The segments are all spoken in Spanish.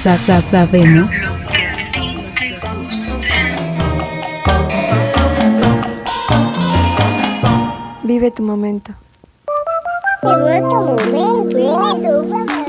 sa, sa, sabemos. Vive tu momento. Vive tu momento. Vive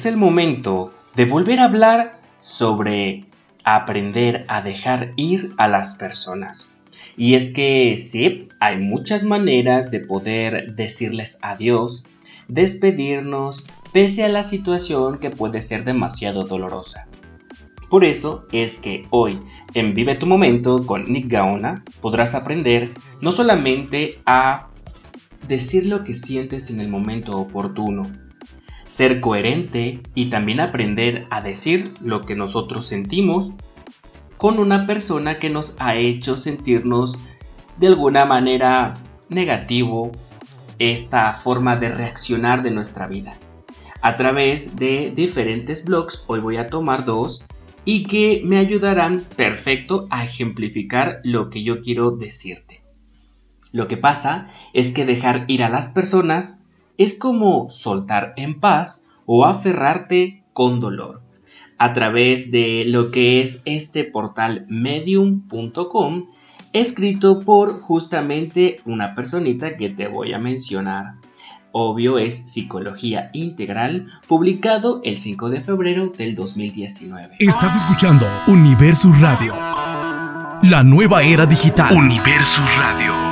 es el momento de volver a hablar sobre aprender a dejar ir a las personas. Y es que sí, hay muchas maneras de poder decirles adiós, despedirnos, pese a la situación que puede ser demasiado dolorosa. Por eso es que hoy en Vive tu Momento con Nick Gaona podrás aprender no solamente a decir lo que sientes en el momento oportuno, ser coherente y también aprender a decir lo que nosotros sentimos con una persona que nos ha hecho sentirnos de alguna manera negativo esta forma de reaccionar de nuestra vida. A través de diferentes blogs, hoy voy a tomar dos y que me ayudarán perfecto a ejemplificar lo que yo quiero decirte. Lo que pasa es que dejar ir a las personas es como soltar en paz o aferrarte con dolor. A través de lo que es este portal medium.com, escrito por justamente una personita que te voy a mencionar. Obvio es Psicología Integral, publicado el 5 de febrero del 2019. Estás escuchando Universo Radio. La nueva era digital. Universo Radio.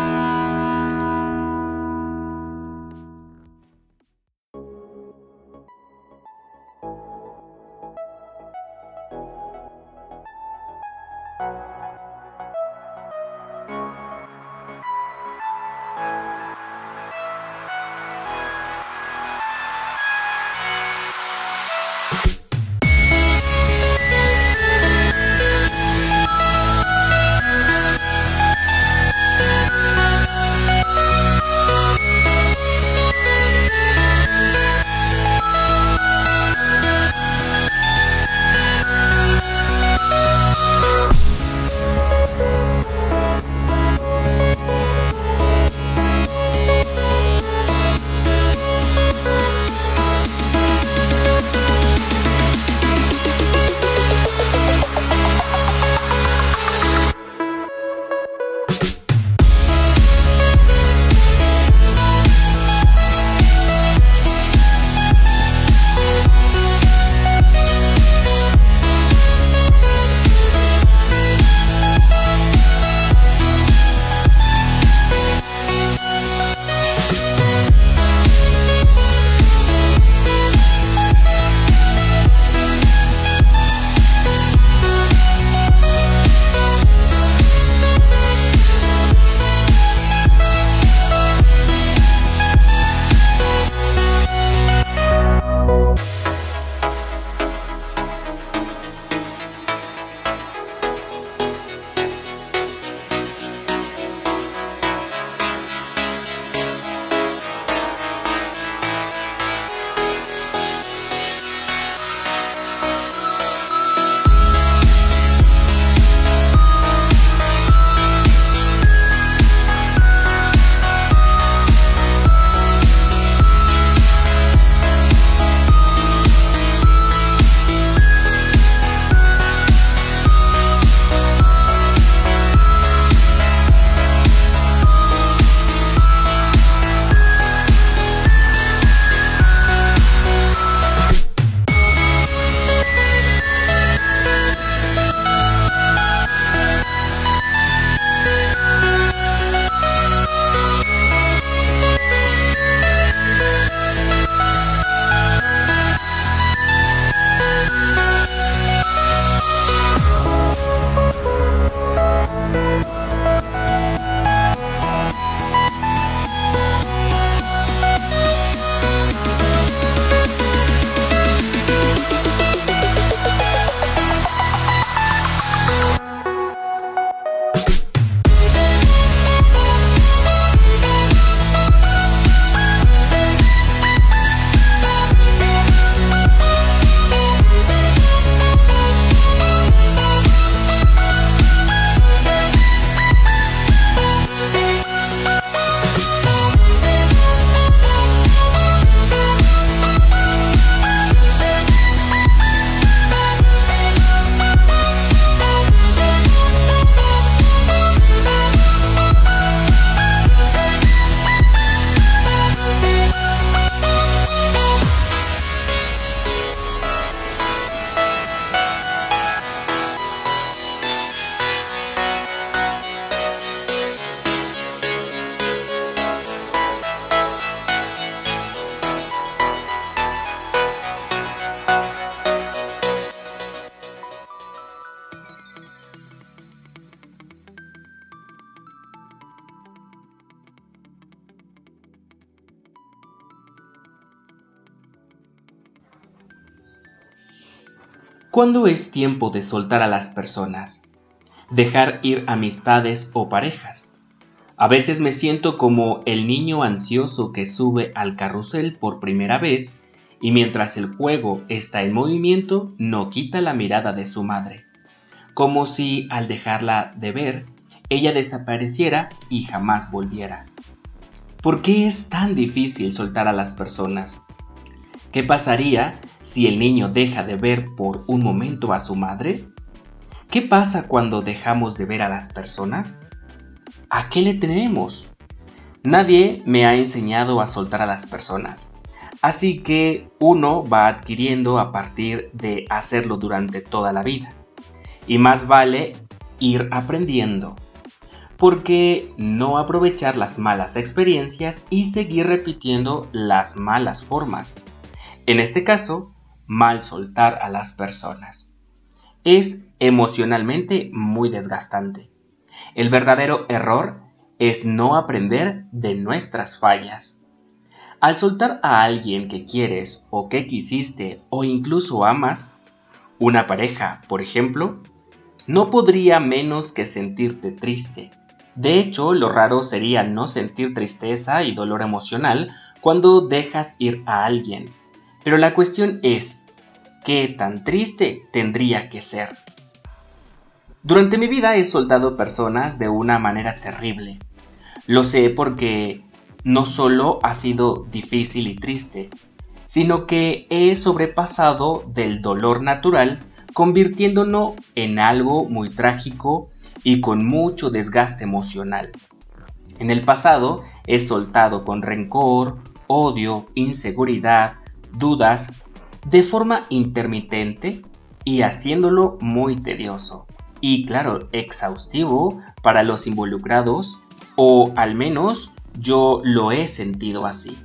¿Cuándo es tiempo de soltar a las personas? Dejar ir amistades o parejas. A veces me siento como el niño ansioso que sube al carrusel por primera vez y mientras el juego está en movimiento no quita la mirada de su madre, como si al dejarla de ver, ella desapareciera y jamás volviera. ¿Por qué es tan difícil soltar a las personas? ¿Qué pasaría si el niño deja de ver por un momento a su madre? ¿Qué pasa cuando dejamos de ver a las personas? ¿A qué le tenemos? Nadie me ha enseñado a soltar a las personas, así que uno va adquiriendo a partir de hacerlo durante toda la vida. Y más vale ir aprendiendo, porque no aprovechar las malas experiencias y seguir repitiendo las malas formas en este caso, mal soltar a las personas. Es emocionalmente muy desgastante. El verdadero error es no aprender de nuestras fallas. Al soltar a alguien que quieres o que quisiste o incluso amas, una pareja, por ejemplo, no podría menos que sentirte triste. De hecho, lo raro sería no sentir tristeza y dolor emocional cuando dejas ir a alguien, pero la cuestión es, ¿qué tan triste tendría que ser? Durante mi vida he soltado personas de una manera terrible. Lo sé porque no solo ha sido difícil y triste, sino que he sobrepasado del dolor natural convirtiéndonos en algo muy trágico y con mucho desgaste emocional. En el pasado he soltado con rencor, odio, inseguridad, dudas de forma intermitente y haciéndolo muy tedioso y claro, exhaustivo para los involucrados o al menos yo lo he sentido así.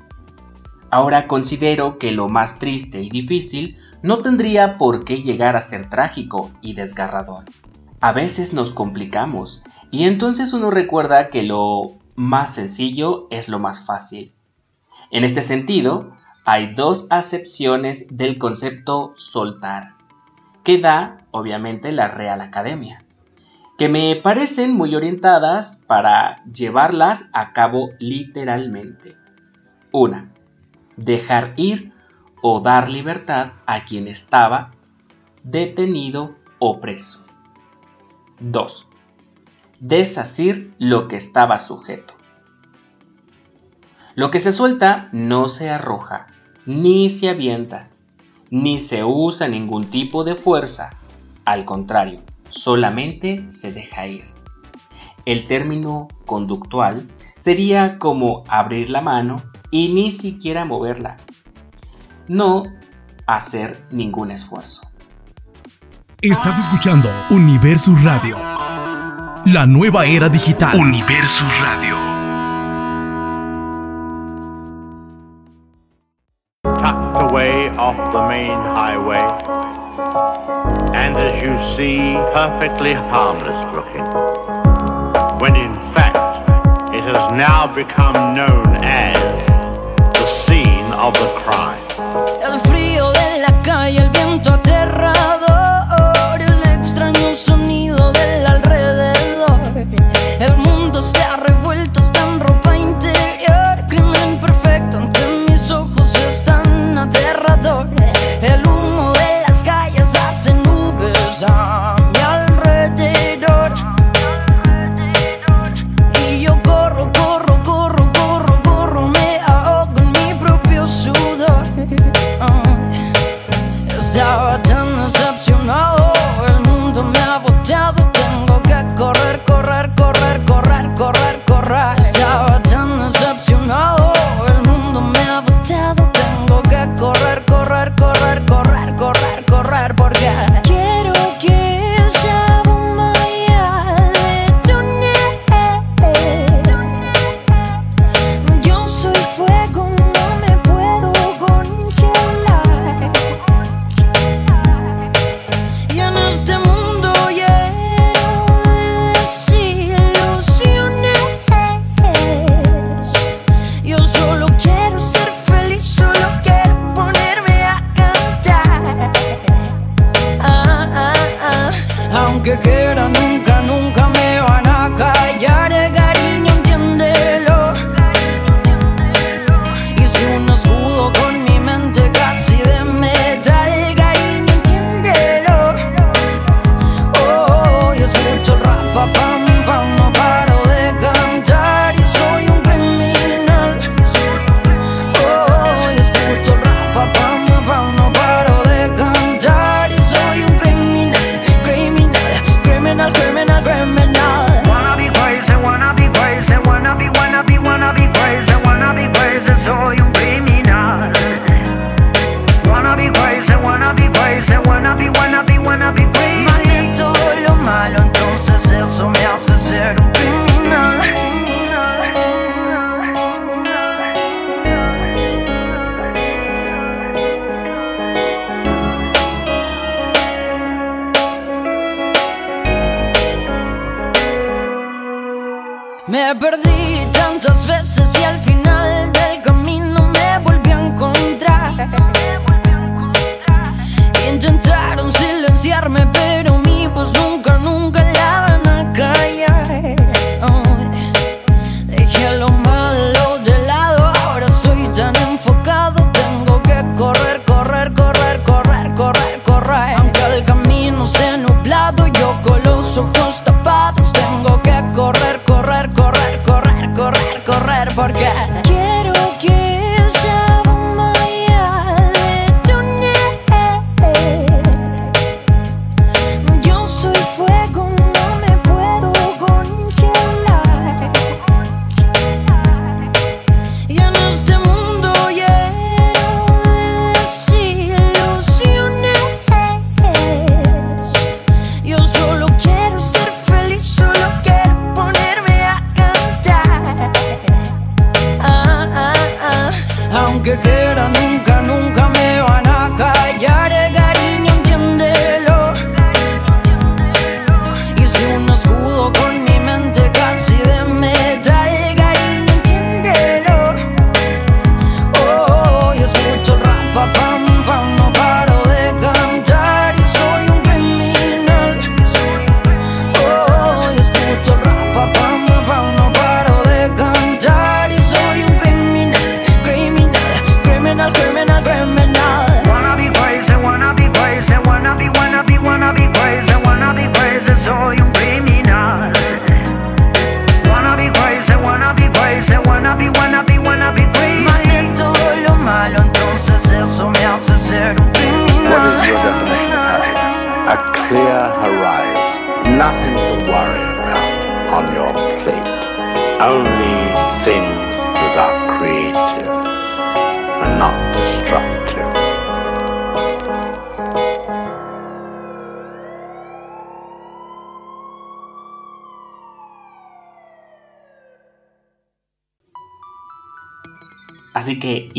Ahora considero que lo más triste y difícil no tendría por qué llegar a ser trágico y desgarrador. A veces nos complicamos y entonces uno recuerda que lo más sencillo es lo más fácil. En este sentido, hay dos acepciones del concepto soltar, que da obviamente la Real Academia, que me parecen muy orientadas para llevarlas a cabo literalmente. Una, dejar ir o dar libertad a quien estaba detenido o preso. 2. Desasir lo que estaba sujeto. Lo que se suelta no se arroja, ni se avienta, ni se usa ningún tipo de fuerza. Al contrario, solamente se deja ir. El término conductual sería como abrir la mano y ni siquiera moverla. No hacer ningún esfuerzo. Estás escuchando Universo Radio. La nueva era digital. Universo Radio. See, perfectly harmless looking, when in fact it has now become known as the scene of the crime.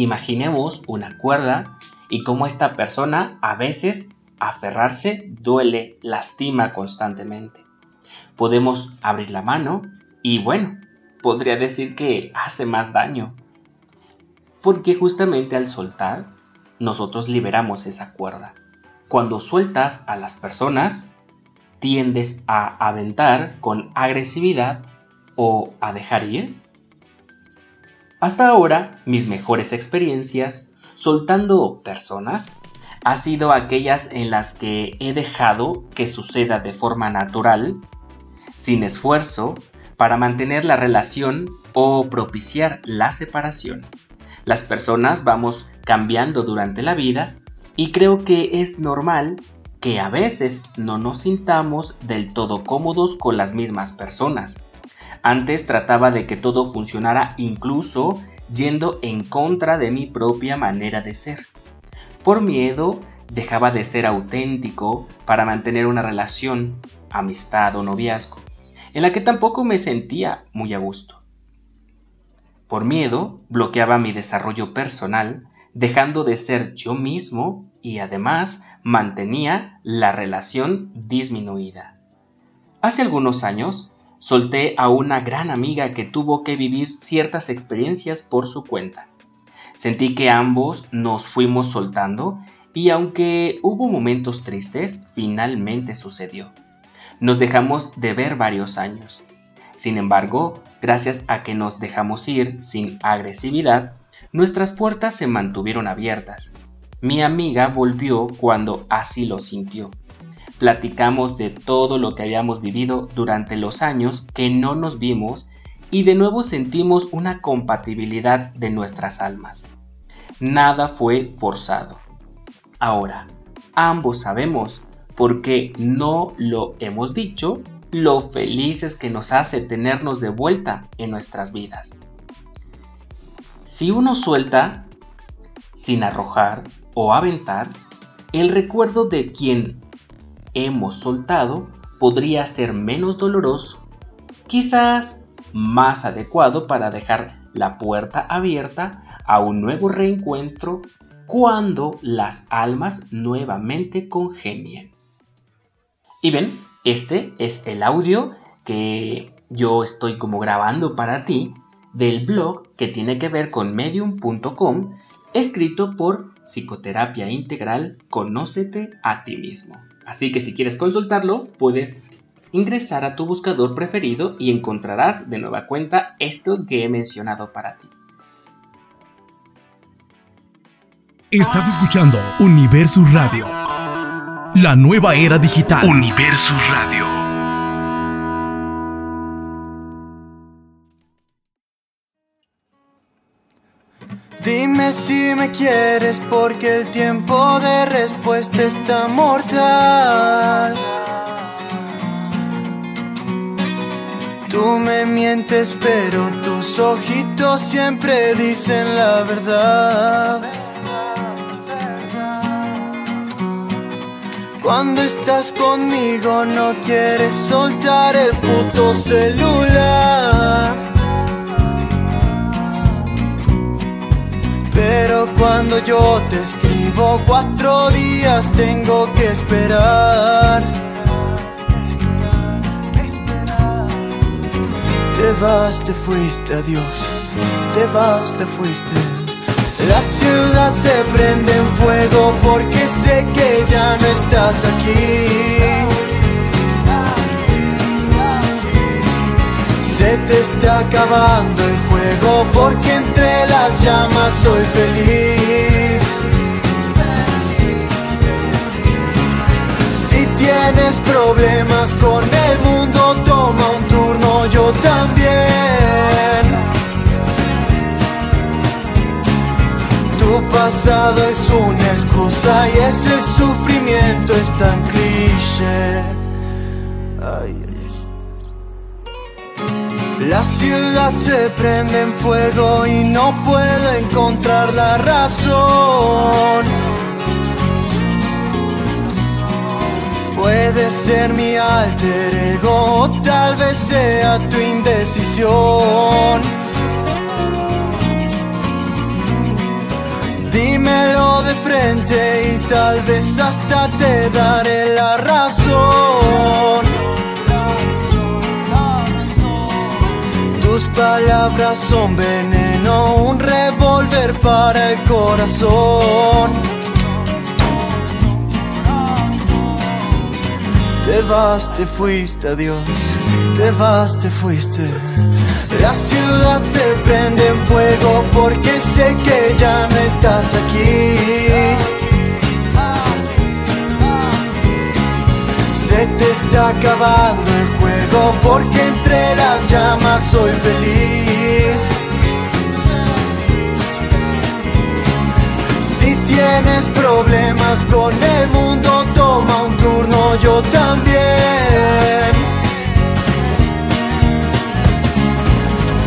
Imaginemos una cuerda y cómo esta persona a veces aferrarse duele, lastima constantemente. Podemos abrir la mano y bueno, podría decir que hace más daño. Porque justamente al soltar, nosotros liberamos esa cuerda. Cuando sueltas a las personas, tiendes a aventar con agresividad o a dejar ir. Hasta ahora, mis mejores experiencias soltando personas ha sido aquellas en las que he dejado que suceda de forma natural, sin esfuerzo, para mantener la relación o propiciar la separación. Las personas vamos cambiando durante la vida y creo que es normal que a veces no nos sintamos del todo cómodos con las mismas personas. Antes trataba de que todo funcionara incluso yendo en contra de mi propia manera de ser. Por miedo, dejaba de ser auténtico para mantener una relación, amistad o noviazgo, en la que tampoco me sentía muy a gusto. Por miedo, bloqueaba mi desarrollo personal, dejando de ser yo mismo y además mantenía la relación disminuida. Hace algunos años, solté a una gran amiga que tuvo que vivir ciertas experiencias por su cuenta. Sentí que ambos nos fuimos soltando y aunque hubo momentos tristes, finalmente sucedió. Nos dejamos de ver varios años. Sin embargo, gracias a que nos dejamos ir sin agresividad, nuestras puertas se mantuvieron abiertas. Mi amiga volvió cuando así lo sintió. Platicamos de todo lo que habíamos vivido durante los años que no nos vimos y de nuevo sentimos una compatibilidad de nuestras almas. Nada fue forzado. Ahora, ambos sabemos, porque no lo hemos dicho, lo felices que nos hace tenernos de vuelta en nuestras vidas. Si uno suelta, sin arrojar o aventar, el recuerdo de quien hemos soltado podría ser menos doloroso, quizás más adecuado para dejar la puerta abierta a un nuevo reencuentro cuando las almas nuevamente congenien. Y ven, este es el audio que yo estoy como grabando para ti del blog que tiene que ver con medium.com, escrito por Psicoterapia Integral Conócete a ti mismo. Así que si quieres consultarlo, puedes ingresar a tu buscador preferido y encontrarás de nueva cuenta esto que he mencionado para ti. Estás escuchando Universo Radio, la nueva era digital. Universo Radio. Dime si me quieres porque el tiempo de respuesta está mortal. Tú me mientes pero tus ojitos siempre dicen la verdad. Cuando estás conmigo no quieres soltar el puto celular. Pero cuando yo te escribo cuatro días tengo que esperar. Te vas, te fuiste, adiós. Te vas, te fuiste. La ciudad se prende en fuego porque sé que ya no estás aquí. Se te está acabando el juego porque entre las llamas soy feliz. Si tienes problemas con el mundo, toma un turno, yo también. Tu pasado es una excusa y ese sufrimiento es tan cliché. Ay. La ciudad se prende en fuego y no puedo encontrar la razón. Puede ser mi alter ego, tal vez sea tu indecisión. Dímelo de frente y tal vez hasta te daré la razón. Palabras son veneno, un revólver para el corazón. Te vas, te fuiste, adiós. Te vas, te fuiste. La ciudad se prende en fuego porque sé que ya no estás aquí. Se te está acabando el juego porque entre las llamas soy feliz. Si tienes problemas con el mundo, toma un turno, yo también.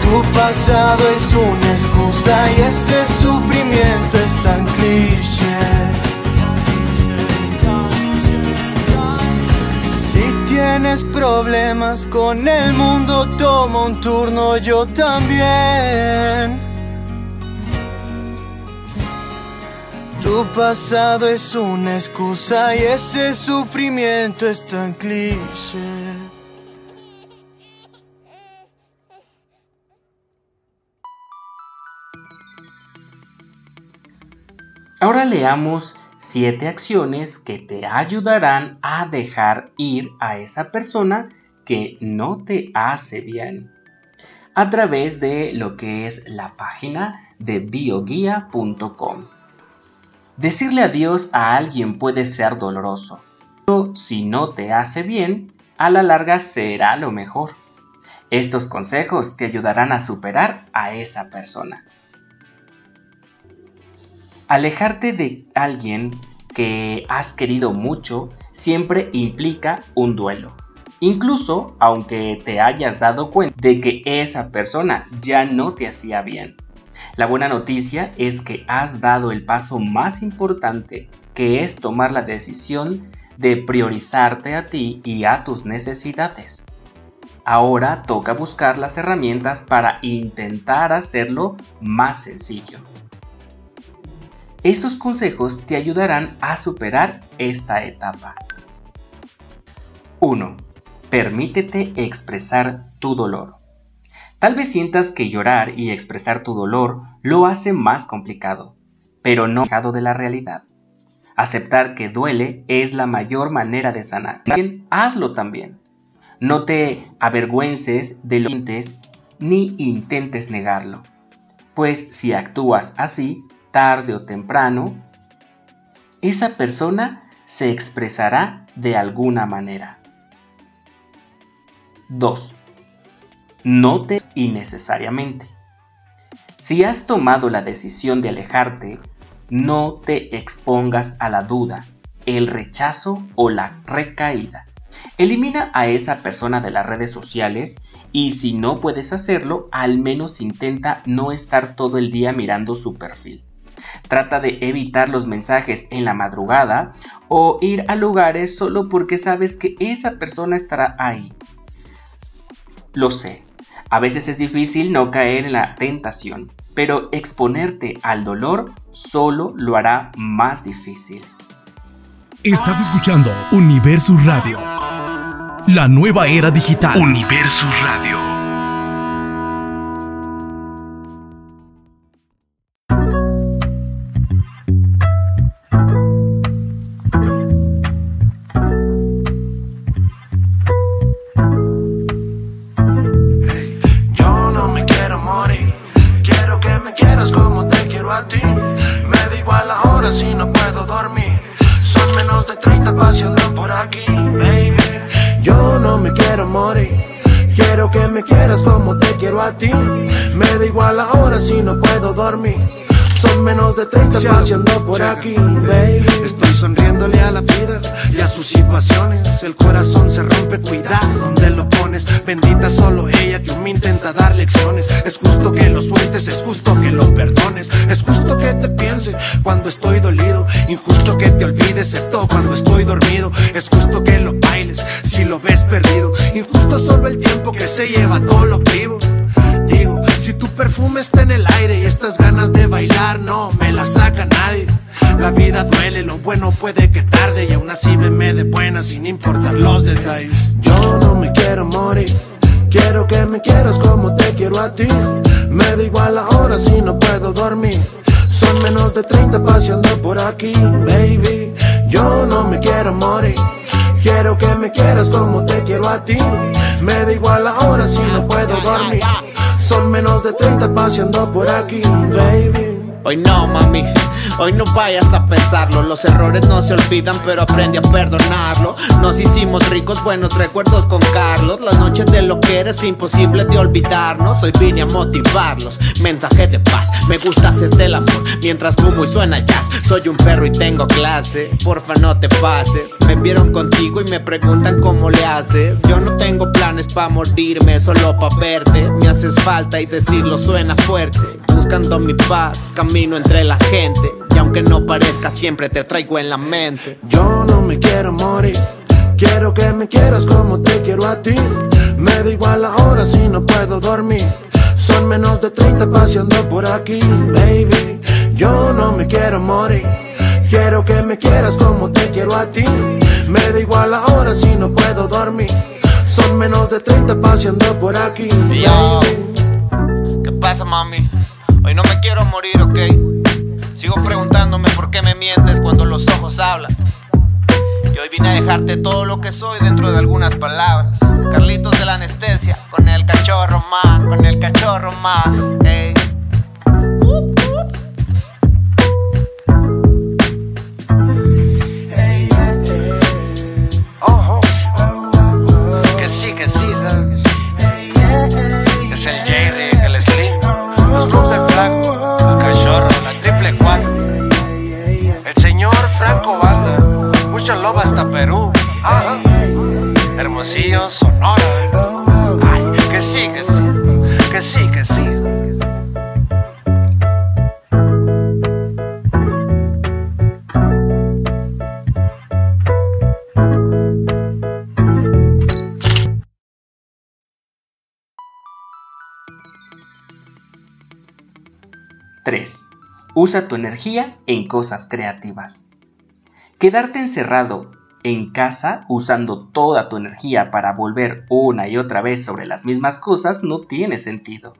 Tu pasado es una excusa y ese sufrimiento es tan cliché. Tienes problemas con el mundo, toma un turno, yo también. Tu pasado es una excusa y ese sufrimiento es tan cliché. Ahora leamos siete acciones que te ayudarán a dejar ir a esa persona que no te hace bien a través de lo que es la página de bioguía.com. Decirle adiós a alguien puede ser doloroso, pero si no te hace bien, a la larga será lo mejor. Estos consejos te ayudarán a superar a esa persona. Alejarte de alguien que has querido mucho siempre implica un duelo. Incluso aunque te hayas dado cuenta de que esa persona ya no te hacía bien. La buena noticia es que has dado el paso más importante, que es tomar la decisión de priorizarte a ti y a tus necesidades. Ahora toca buscar las herramientas para intentar hacerlo más sencillo. Estos consejos te ayudarán a superar esta etapa. 1. Permítete expresar tu dolor. Tal vez sientas que llorar y expresar tu dolor lo hace más complicado, pero no alejado de la realidad. Aceptar que duele es la mayor manera de sanar. Bien, hazlo también. No te avergüences de lo que sientes ni intentes negarlo, pues si actúas así, tarde o temprano, esa persona se expresará de alguna manera. 2. No te innecesariamente. Si has tomado la decisión de alejarte, no te expongas a la duda, el rechazo o la recaída. Elimina a esa persona de las redes sociales y si no puedes hacerlo, al menos intenta no estar todo el día mirando su perfil. Trata de evitar los mensajes en la madrugada o ir a lugares solo porque sabes que esa persona estará ahí. Lo sé, a veces es difícil no caer en la tentación, pero exponerte al dolor solo lo hará más difícil. Estás escuchando Universo Radio, la nueva era digital. Universo Radio. Aquí, Yo no me quiero morir, quiero que me quieras como te quiero a ti. Me da igual ahora si no puedo dormir. Son menos de 30 paseando por aquí, baby. Yo no me quiero morir. Quiero que me quieras como te quiero a ti. Me da igual ahora si no puedo dormir. Son menos de 30 paseando por aquí, baby. Hoy no, mami, hoy no vayas a pensarlo. Los errores no se olvidan, pero aprende a perdonarlo. Nos hicimos ricos, buenos recuerdos con Carlos. Las noches de lo que eres imposible de olvidarnos. Hoy vine a motivarlos. Mensaje de paz, me gusta hacerte el amor mientras fumo y suena jazz. Soy un perro y tengo clase, porfa no te pases. Me vieron contigo y me preguntan cómo le haces. Yo no tengo planes pa' morirme, solo pa' verte. Me haces falta y decirlo suena fuerte. Buscando mi paz, camino entre la gente. Y aunque no parezca, siempre te traigo en la mente. Yo no me quiero morir. Quiero que me quieras como te quiero a ti. Me da igual ahora si no puedo dormir. Son menos de 30 paseando por aquí, baby. Yo no me quiero morir. Quiero que me quieras como te quiero a ti. Me da igual ahora si no puedo dormir. Son menos de 30 paseando por aquí, Yo. baby. ¿Qué pasa, mami? Hoy no me quiero morir, ¿ok? Sigo preguntándome por qué me mientes cuando los ojos hablan. Y hoy vine a dejarte todo lo que soy dentro de algunas palabras. Carlitos de la anestesia, con el cachorro más, con el cachorro más. Ey. Mucha loba hasta Perú. Ajá. Hermosillo, Sonora. Ay, que sí, que sí, que sí, que sí. Usa tu energía en cosas creativas. Quedarte encerrado en casa usando toda tu energía para volver una y otra vez sobre las mismas cosas no tiene sentido.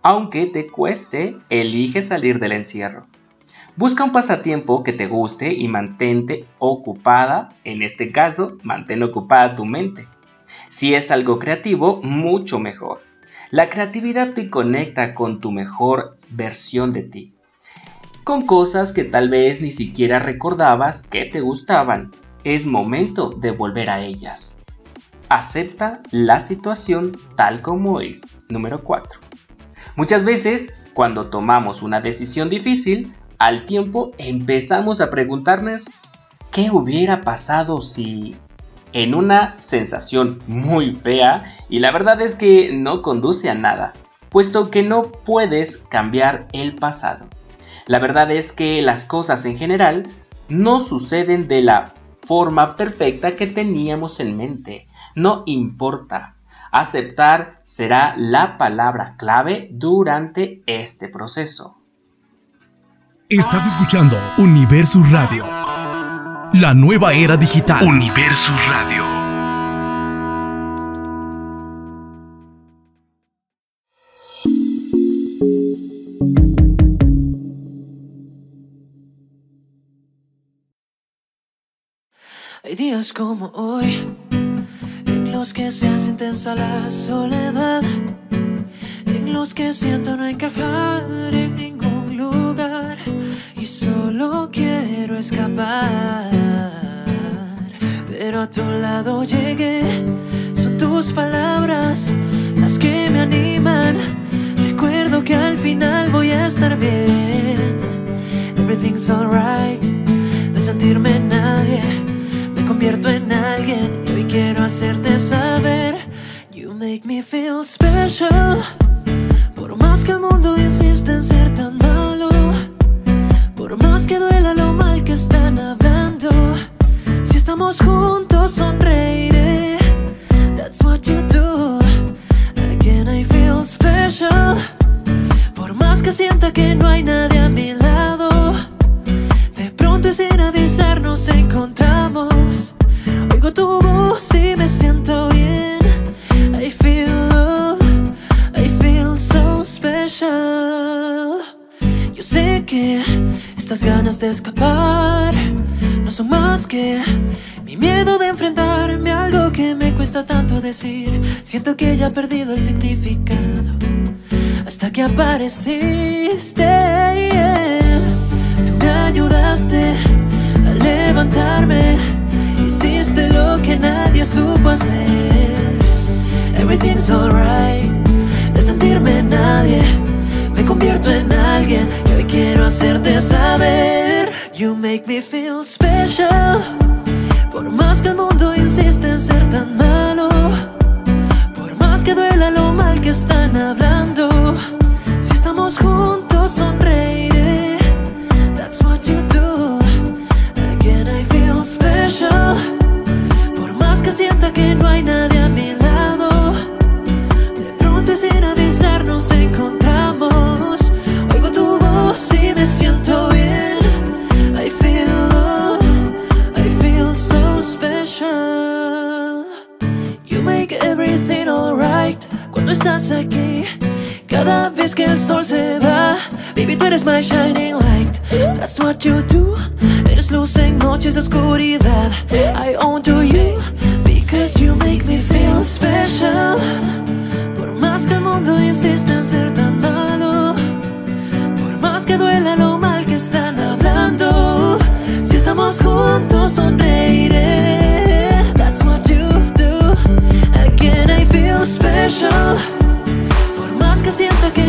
Aunque te cueste, elige salir del encierro. Busca un pasatiempo que te guste y mantente ocupada, en este caso, mantén ocupada tu mente. Si es algo creativo, mucho mejor. La creatividad te conecta con tu mejor versión de ti, con cosas que tal vez ni siquiera recordabas que te gustaban. Es momento de volver a ellas. Acepta la situación tal como es. Número 4. Muchas veces, cuando tomamos una decisión difícil, al tiempo empezamos a preguntarnos qué hubiera pasado si en una sensación muy fea y la verdad es que no conduce a nada, puesto que no puedes cambiar el pasado. La verdad es que las cosas en general no suceden de la forma perfecta que teníamos en mente. No importa. Aceptar será la palabra clave durante este proceso. Estás escuchando Universus Radio. La nueva era digital. Universus Radio. Días como hoy en los que se hace intensa la soledad, en los que siento no encajar en ningún lugar y solo quiero escapar. Pero a tu lado llegué, son tus palabras las que me animan. Recuerdo que al final voy a estar bien. Everything's alright, de sentirme me convierto en alguien y hoy quiero hacerte saber You make me feel special. Por más que el mundo insiste en ser tan malo Por más que duela lo mal que están hablando Si estamos juntos sonreiré. That's what you do. Again I feel special. Por más que sienta que no hay nadie a mi lado sin avisar nos encontramos. Oigo tu voz y me siento bien. I feel love, I feel so special. Yo sé que estas ganas de escapar No son más que mi miedo de enfrentarme a algo que me cuesta tanto decir. Siento que ya he perdido el significado Hasta que apareciste me ayudaste a levantarme. Hiciste lo que nadie supo hacer. Everything's alright. De sentirme nadie Me convierto en alguien Y hoy quiero hacerte saber. You make me feel special. Por más que el mundo insiste en ser tan malo Por más que duela lo mal que están hablando Si estamos juntos sonreiré estás aquí. Cada vez que el sol se va Baby, tú eres my shining light That's what you do. Eres luz en noches de oscuridad. I own to you Because you make me feel special. Por más que el mundo insista en ser tan malo Por más que duela lo mal que están hablando Si estamos juntos sonreiré. That's what you do. Again I feel special. Por más que sienta que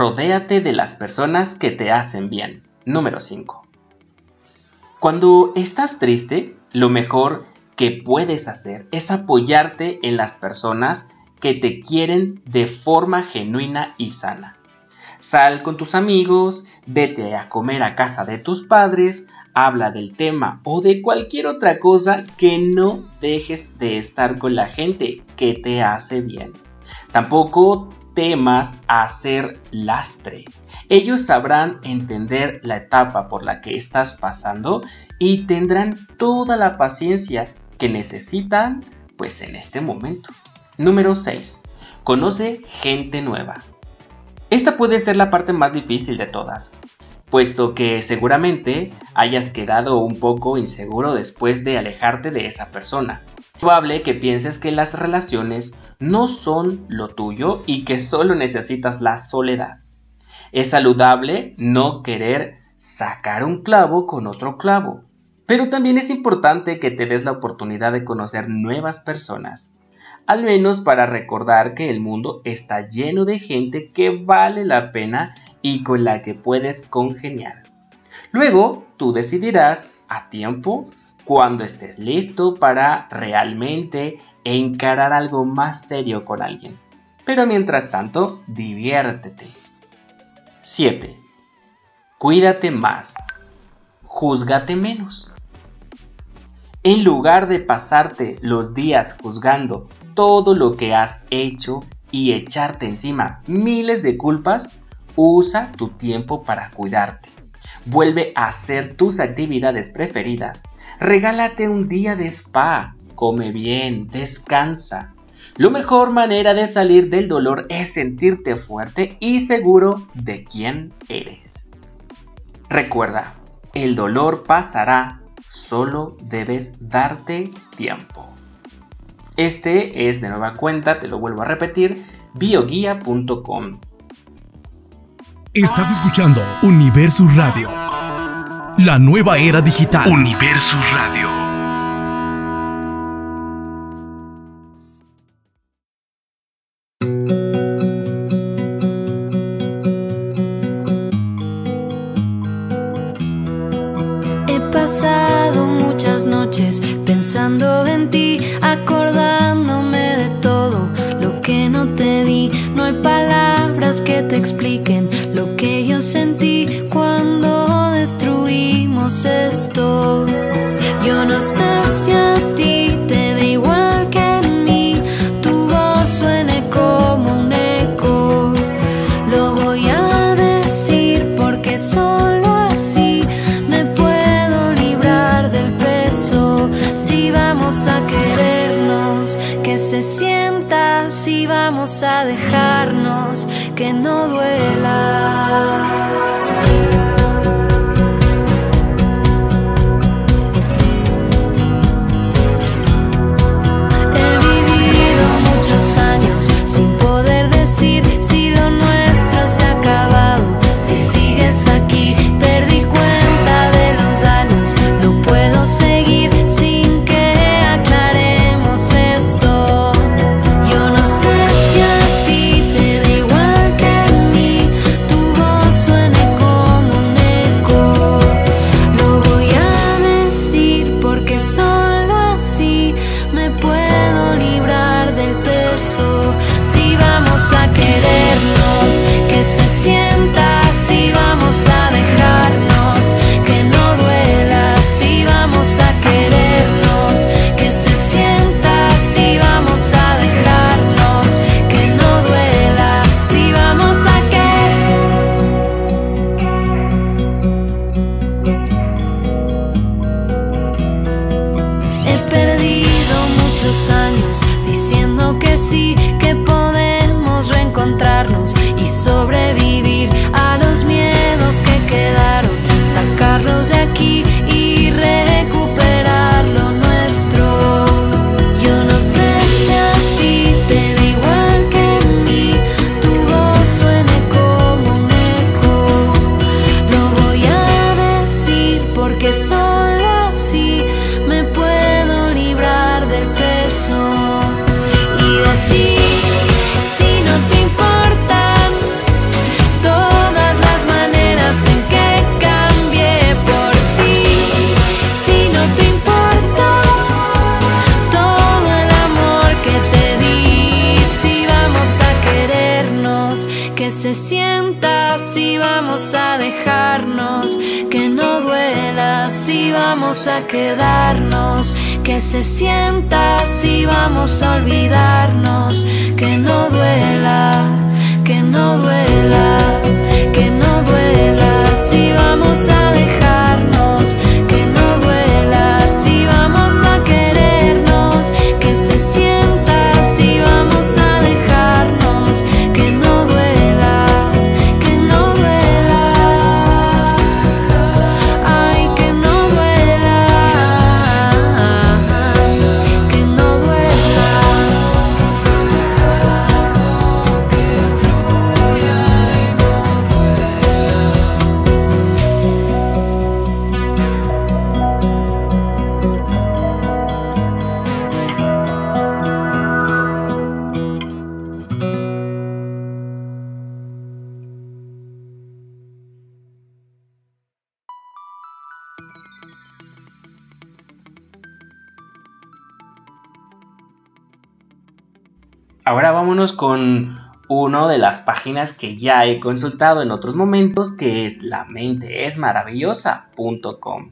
Rodéate de las personas que te hacen bien. Número 5. Cuando estás triste, lo mejor que puedes hacer es apoyarte en las personas que te quieren de forma genuina y sana. Sal con tus amigos, vete a comer a casa de tus padres, habla del tema o de cualquier otra cosa que no dejes de estar con la gente que te hace bien. Tampoco temas a ser lastre. Ellos sabrán entender la etapa por la que estás pasando y tendrán toda la paciencia que necesitan pues en este momento. Número 6. Conoce gente nueva. Esta puede ser la parte más difícil de todas, puesto que seguramente hayas quedado un poco inseguro después de alejarte de esa persona. Es probable que pienses que las relaciones no son lo tuyo y que solo necesitas la soledad. Es saludable no querer sacar un clavo con otro clavo, pero también es importante que te des la oportunidad de conocer nuevas personas, al menos para recordar que el mundo está lleno de gente que vale la pena y con la que puedes congeniar. Luego, tú decidirás a tiempo cuando estés listo para realmente encarar algo más serio con alguien. Pero mientras tanto, diviértete. 7. Cuídate más. Júzgate menos. En lugar de pasarte los días juzgando todo lo que has hecho y echarte encima miles de culpas, usa tu tiempo para cuidarte. Vuelve a hacer tus actividades preferidas. Regálate un día de spa. Come bien, descansa. La mejor manera de salir del dolor es sentirte fuerte y seguro de quién eres. Recuerda, el dolor pasará, solo debes darte tiempo. Este es de nueva cuenta, te lo vuelvo a repetir, bioguía.com. Estás escuchando Universus Radio. La nueva era digital. Universus Radio. Con una de las páginas que ya he consultado en otros momentos, que es lamenteesmaravillosa.com,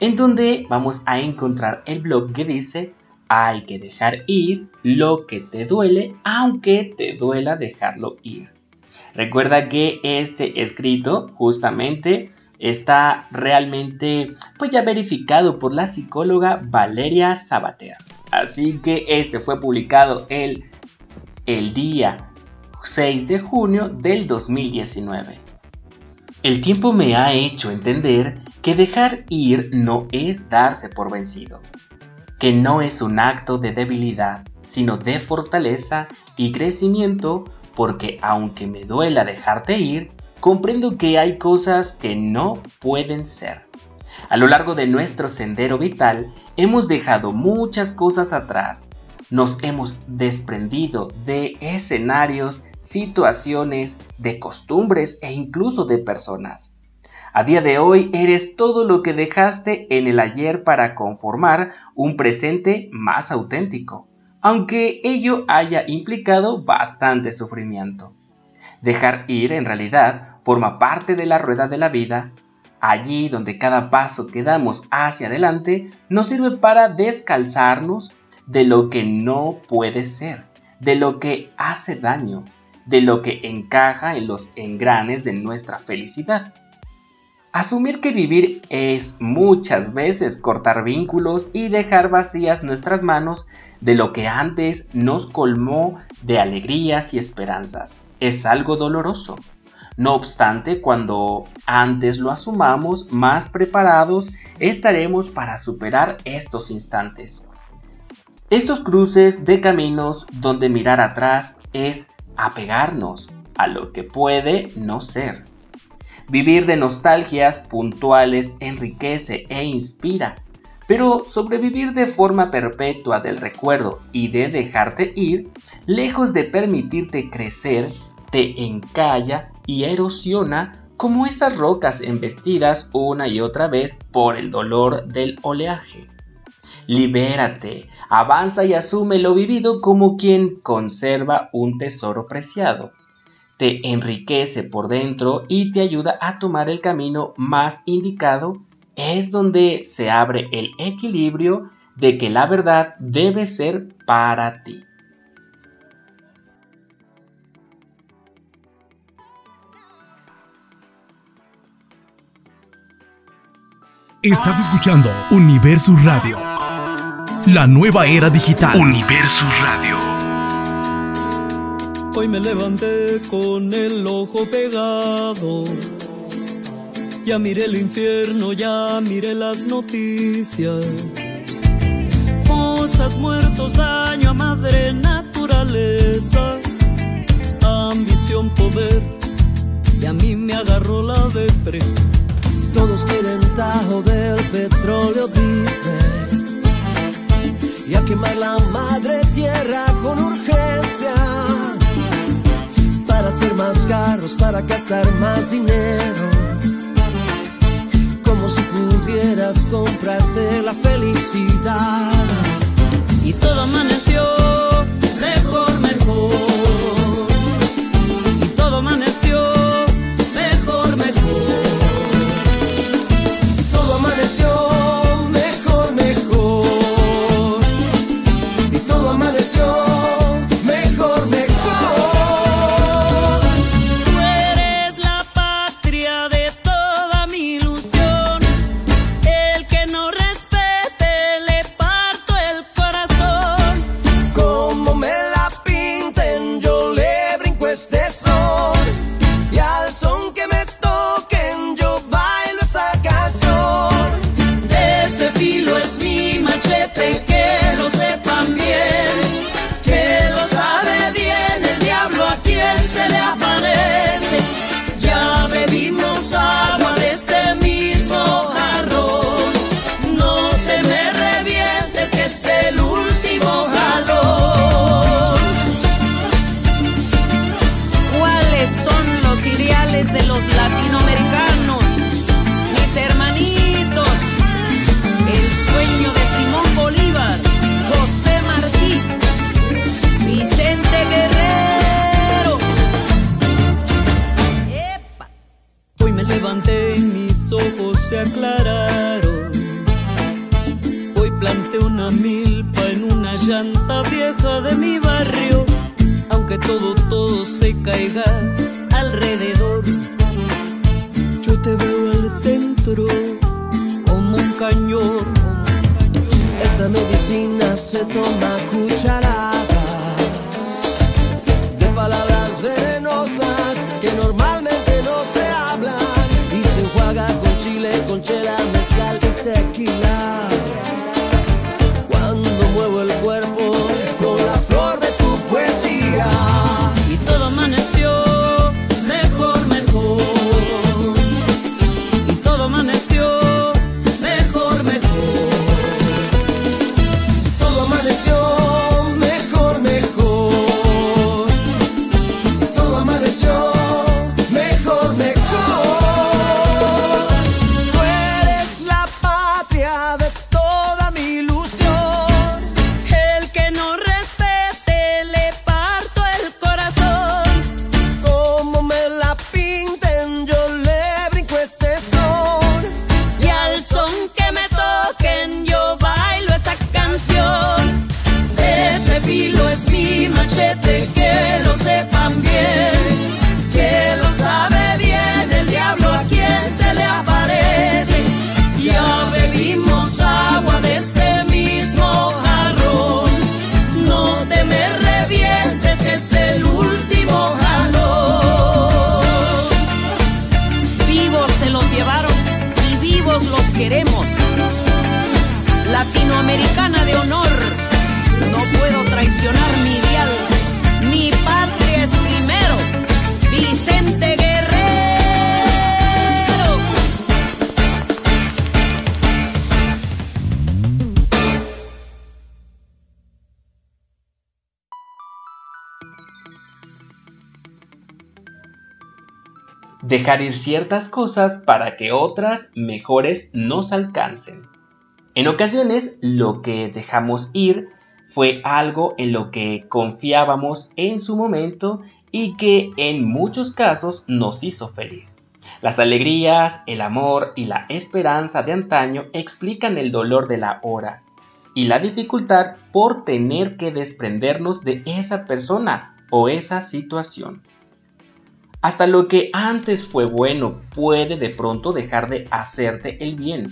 en donde vamos a encontrar el blog que dice hay que dejar ir lo que te duele, aunque te duela dejarlo ir. Recuerda que este escrito justamente está realmente pues ya verificado por la psicóloga Valeria Sabater. Así que este fue publicado el, el día 6 de junio del 2019. El tiempo me ha hecho entender que dejar ir no es darse por vencido, que no es un acto de debilidad, sino de fortaleza y crecimiento, porque aunque me duela dejarte ir, comprendo que hay cosas que no pueden ser. A lo largo de nuestro sendero vital hemos dejado muchas cosas atrás, nos hemos desprendido de escenarios, situaciones, de costumbres e incluso de personas. A día de hoy eres todo lo que dejaste en el ayer para conformar un presente más auténtico, aunque ello haya implicado bastante sufrimiento. Dejar ir en realidad forma parte de la rueda de la vida, allí donde cada paso que damos hacia adelante nos sirve para descalzarnos de lo que no puede ser, de lo que hace daño, de lo que encaja en los engranes de nuestra felicidad. Asumir que vivir es muchas veces cortar vínculos y dejar vacías nuestras manos de lo que antes nos colmó de alegrías y esperanzas es algo doloroso. No obstante, cuando antes lo asumamos más preparados, estaremos para superar estos instantes. Estos cruces de caminos donde mirar atrás es apegarnos a lo que puede no ser. Vivir de nostalgias puntuales enriquece e inspira, pero sobrevivir de forma perpetua del recuerdo y de dejarte ir, lejos de permitirte crecer, te encalla y erosiona como esas rocas embestidas una y otra vez por el dolor del oleaje. Libérate, avanza y asume lo vivido como quien conserva un tesoro preciado. Te enriquece por dentro y te ayuda a tomar el camino más indicado. Es donde se abre el equilibrio de que la verdad debe ser para ti. Estás escuchando Universus Radio. La nueva era digital. Universus Radio. Hoy me levanté con el ojo pegado. Ya miré el infierno, ya miré las noticias. Fosas, muertos, daño a madre naturaleza. Ambición, poder. Y a mí me agarró la depre. Todos quieren tajo del petróleo Disney y a quemar la madre tierra con urgencia para hacer más carros, para gastar más dinero. Como si pudieras Dejar ir ciertas cosas para que otras mejores nos alcancen. En ocasiones lo que dejamos ir fue algo en lo que confiábamos en su momento y que en muchos casos nos hizo feliz. Las alegrías, el amor y la esperanza de antaño explican el dolor de la hora y la dificultad por tener que desprendernos de esa persona o esa situación. Hasta lo que antes fue bueno puede de pronto dejar de hacerte el bien,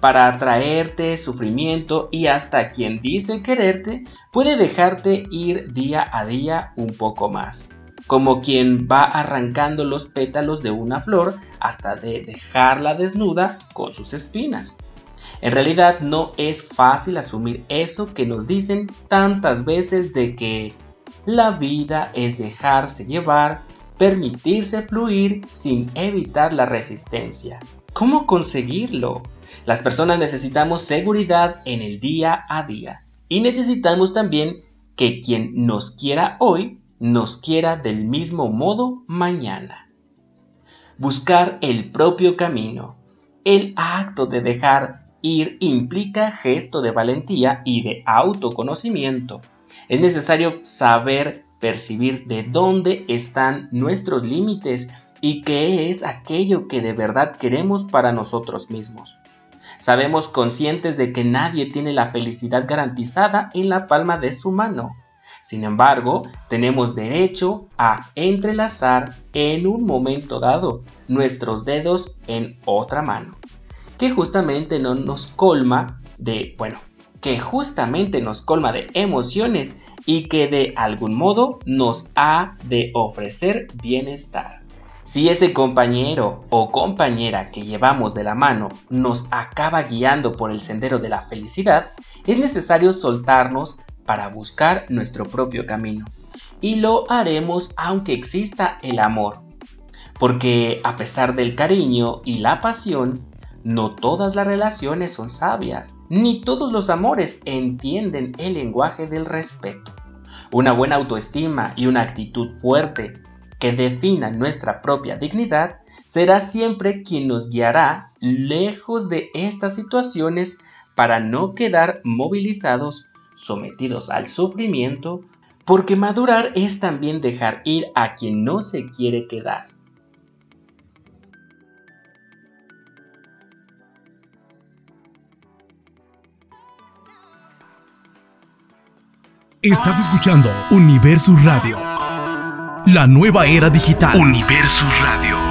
para atraerte sufrimiento y hasta quien dice quererte puede dejarte ir día a día un poco más, como quien va arrancando los pétalos de una flor hasta de dejarla desnuda con sus espinas. En realidad no es fácil asumir eso que nos dicen tantas veces de que la vida es dejarse llevar, permitirse fluir sin evitar la resistencia. ¿Cómo conseguirlo? Las personas necesitamos seguridad en el día a día y necesitamos también que quien nos quiera hoy nos quiera del mismo modo mañana. Buscar el propio camino. El acto de dejar ir implica gesto de valentía y de autoconocimiento. Es necesario saber percibir de dónde están nuestros límites y qué es aquello que de verdad queremos para nosotros mismos. Sabemos conscientes de que nadie tiene la felicidad garantizada en la palma de su mano. Sin embargo, tenemos derecho a entrelazar en un momento dado nuestros dedos en otra mano, que justamente no nos colma de, bueno, que justamente nos colma de emociones y que de algún modo nos ha de ofrecer bienestar. Si ese compañero o compañera que llevamos de la mano nos acaba guiando por el sendero de la felicidad, es necesario soltarnos para buscar nuestro propio camino. Y lo haremos aunque exista el amor. Porque a pesar del cariño y la pasión, no todas las relaciones son sabias, ni todos los amores entienden el lenguaje del respeto. Una buena autoestima y una actitud fuerte que defina nuestra propia dignidad, será siempre quien nos guiará lejos de estas situaciones para no quedar movilizados, sometidos al sufrimiento, porque madurar es también dejar ir a quien no se quiere quedar. Estás escuchando Universus Radio, la nueva era digital. Universus Radio.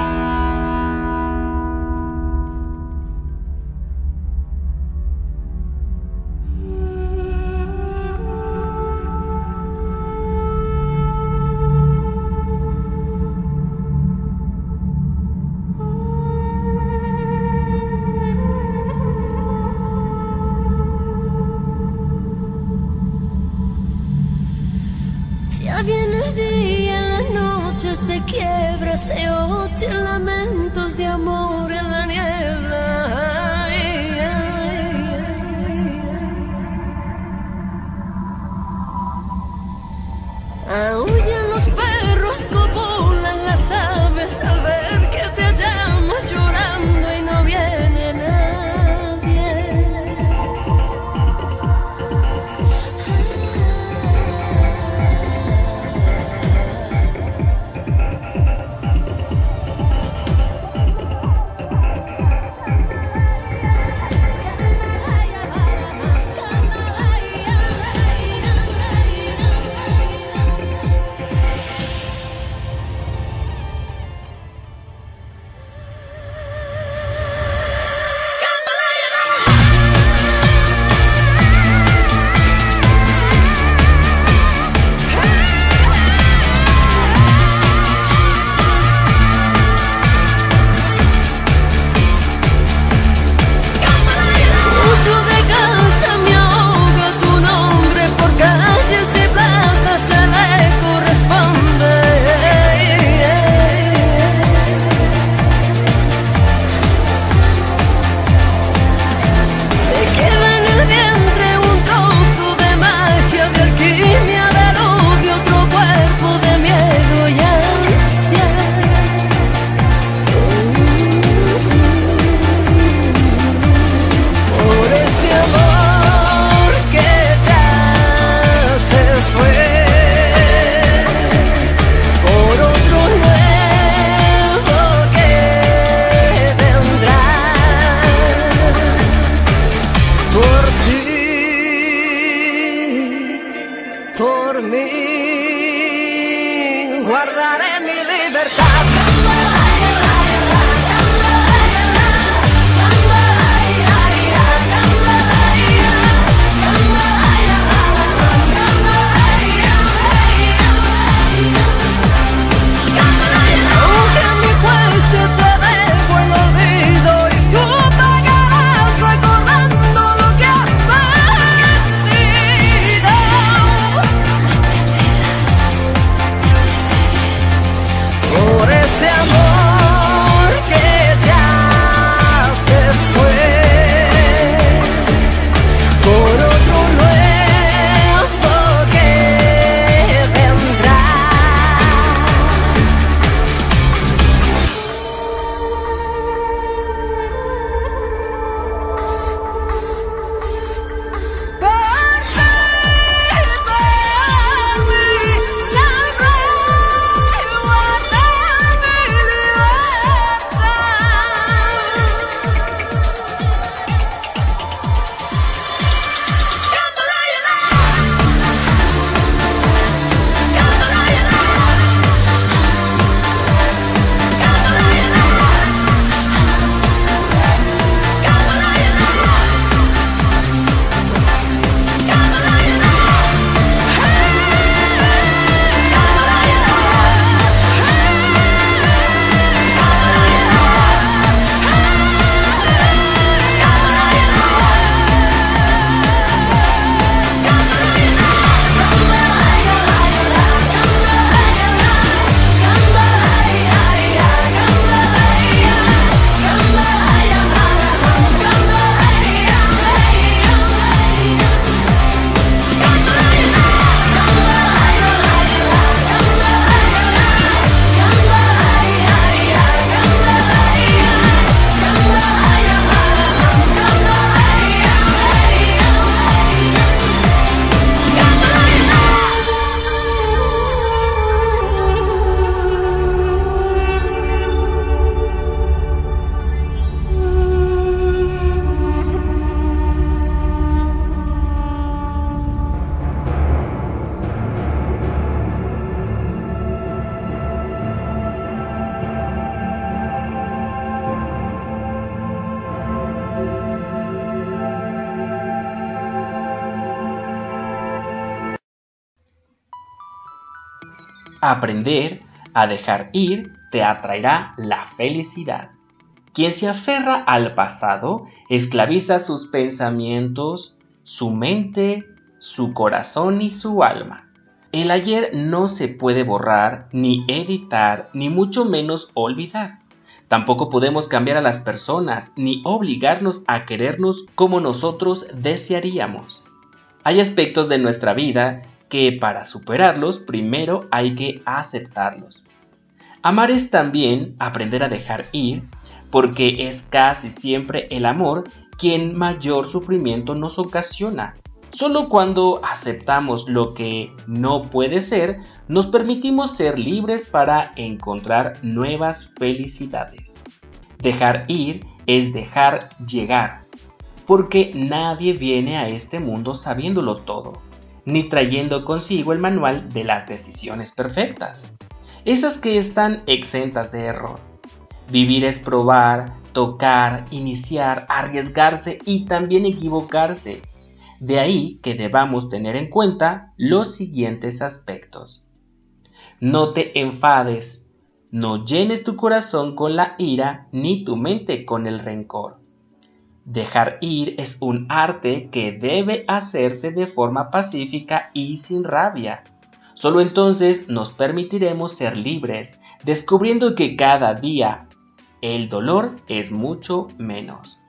Aprender a dejar ir te atraerá la felicidad. Quien se aferra al pasado esclaviza sus pensamientos, su mente, su corazón y su alma. El ayer no se puede borrar, ni editar, ni mucho menos olvidar. Tampoco podemos cambiar a las personas, ni obligarnos a querernos como nosotros desearíamos. Hay aspectos de nuestra vida que para superarlos primero hay que aceptarlos. Amar es también aprender a dejar ir, porque es casi siempre el amor quien mayor sufrimiento nos ocasiona. Solo cuando aceptamos lo que no puede ser, nos permitimos ser libres para encontrar nuevas felicidades. Dejar ir es dejar llegar, porque nadie viene a este mundo sabiéndolo todo, ni trayendo consigo el manual de las decisiones perfectas, esas que están exentas de error. Vivir es probar, tocar, iniciar, arriesgarse y también equivocarse. De ahí que debamos tener en cuenta los siguientes aspectos. No te enfades, no llenes tu corazón con la ira ni tu mente con el rencor. Dejar ir es un arte que debe hacerse de forma pacífica y sin rabia. Solo entonces nos permitiremos ser libres, descubriendo que cada día el dolor es mucho menos.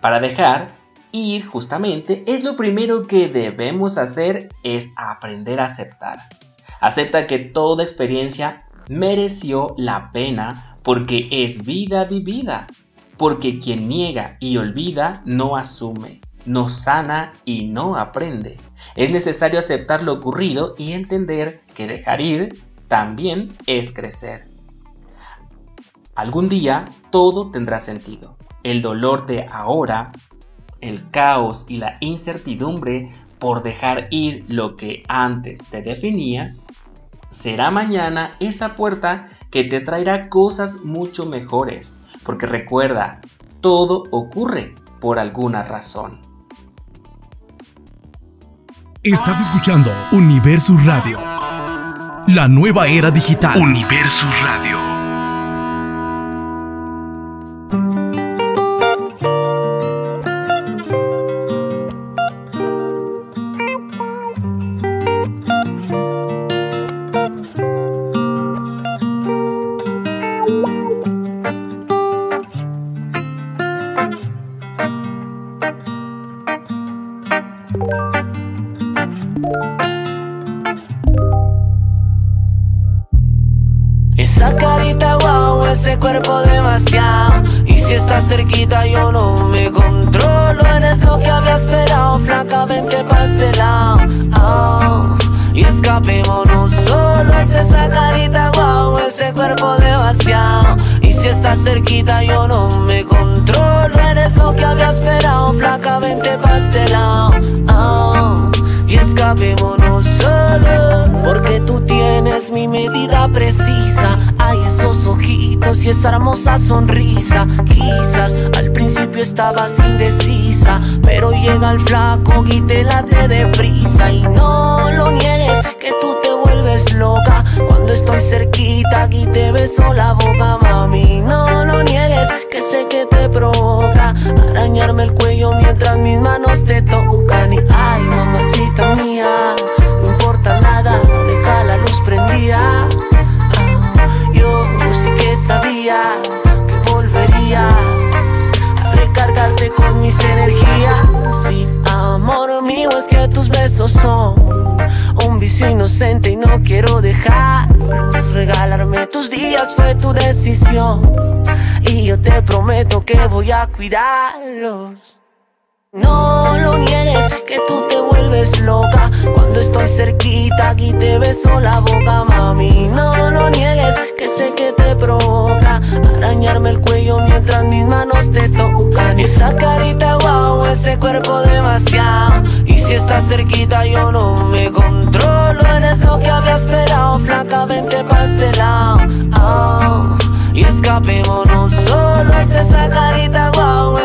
Para dejar ir justamente es lo primero que debemos hacer es aprender a aceptar. Acepta que toda experiencia mereció la pena porque es vida vivida. Porque quien niega y olvida no asume, no sana y no aprende. Es necesario aceptar lo ocurrido y entender que dejar ir también es crecer. Algún día todo tendrá sentido. El dolor de ahora, el caos y la incertidumbre por dejar ir lo que antes te definía, será mañana esa puerta que te traerá cosas mucho mejores. Porque recuerda, todo ocurre por alguna razón. Estás escuchando Universo Radio. La nueva era digital. Universo Radio. Dejarlos. Regalarme tus días fue tu decisión. Y yo te prometo que voy a cuidarlos. No lo niegues, que tú te vuelves loca. Cuando estoy cerquita y te beso la boca, mami. No lo niegues, que sé que te provoca. Arañarme el cuello mientras mis manos te tocan. Esa carita wow, ese cuerpo demasiado. Y si estás cerquita yo no me controlo. Eres lo que había esperado, flacamente pastelado oh, Y escapémonos solo Es esa carita wow,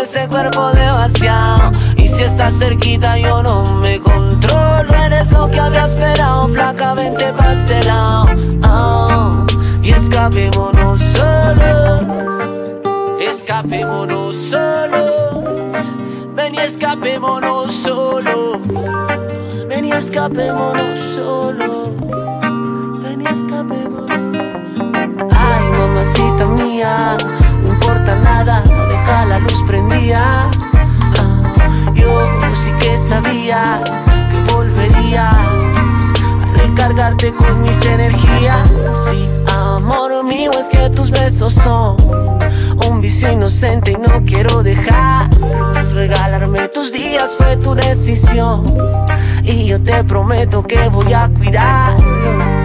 cuerpo demasiado. Y si estás cerquita yo no me controlo. Eres lo que había esperado, flacamente pastelado escapémonos solos, escapémonos solos, ven y escapémonos solos, ven y escapémonos solos, ven y escapémonos. Ay, mamacita mía, importa nada, deja la luz prendida. Ah, yo sí que sabía que volverías a recargarte con mis energías. Sí, amor mío, es que tus besos son un vicio inocente y no quiero dejarlos. Regalarme tus días fue tu decisión y yo te prometo que voy a cuidarlo.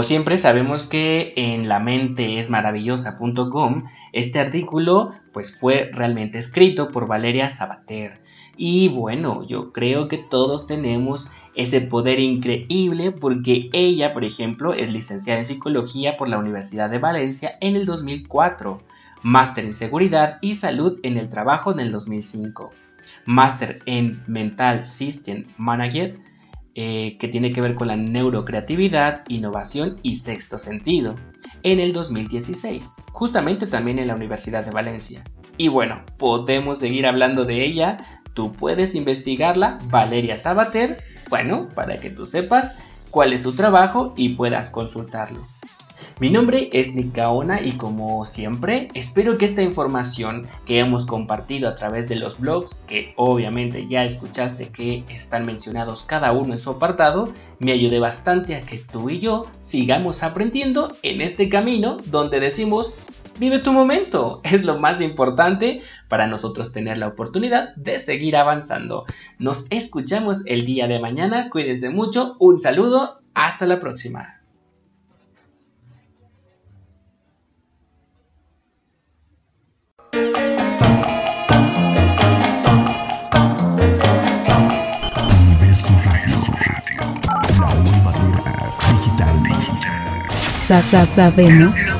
Como siempre sabemos que en la lamenteesmaravillosa.com este artículo pues fue realmente escrito por Valeria Sabater. Y bueno, yo creo que todos tenemos ese poder increíble porque ella, por ejemplo, es licenciada en psicología por la Universidad de Valencia en el 2004, máster en seguridad y salud en el trabajo en el 2005, máster en Mental System Manager eh, que tiene que ver con la neurocreatividad, innovación y sexto sentido, en el 2016, justamente también en la Universidad de Valencia. Y bueno, podemos seguir hablando de ella, tú puedes investigarla, Valeria Sabater, bueno, para que tú sepas cuál es su trabajo y puedas consultarlo. Mi nombre es Nick Gaona y como siempre espero que esta información que hemos compartido a través de los blogs, que obviamente ya escuchaste que están mencionados cada uno en su apartado, me ayude bastante a que tú y yo sigamos aprendiendo en este camino donde decimos Vive tu momento, es lo más importante para nosotros tener la oportunidad de seguir avanzando. Nos escuchamos el día de mañana, cuídense mucho, un saludo, hasta la próxima. Sa- sa- sabemos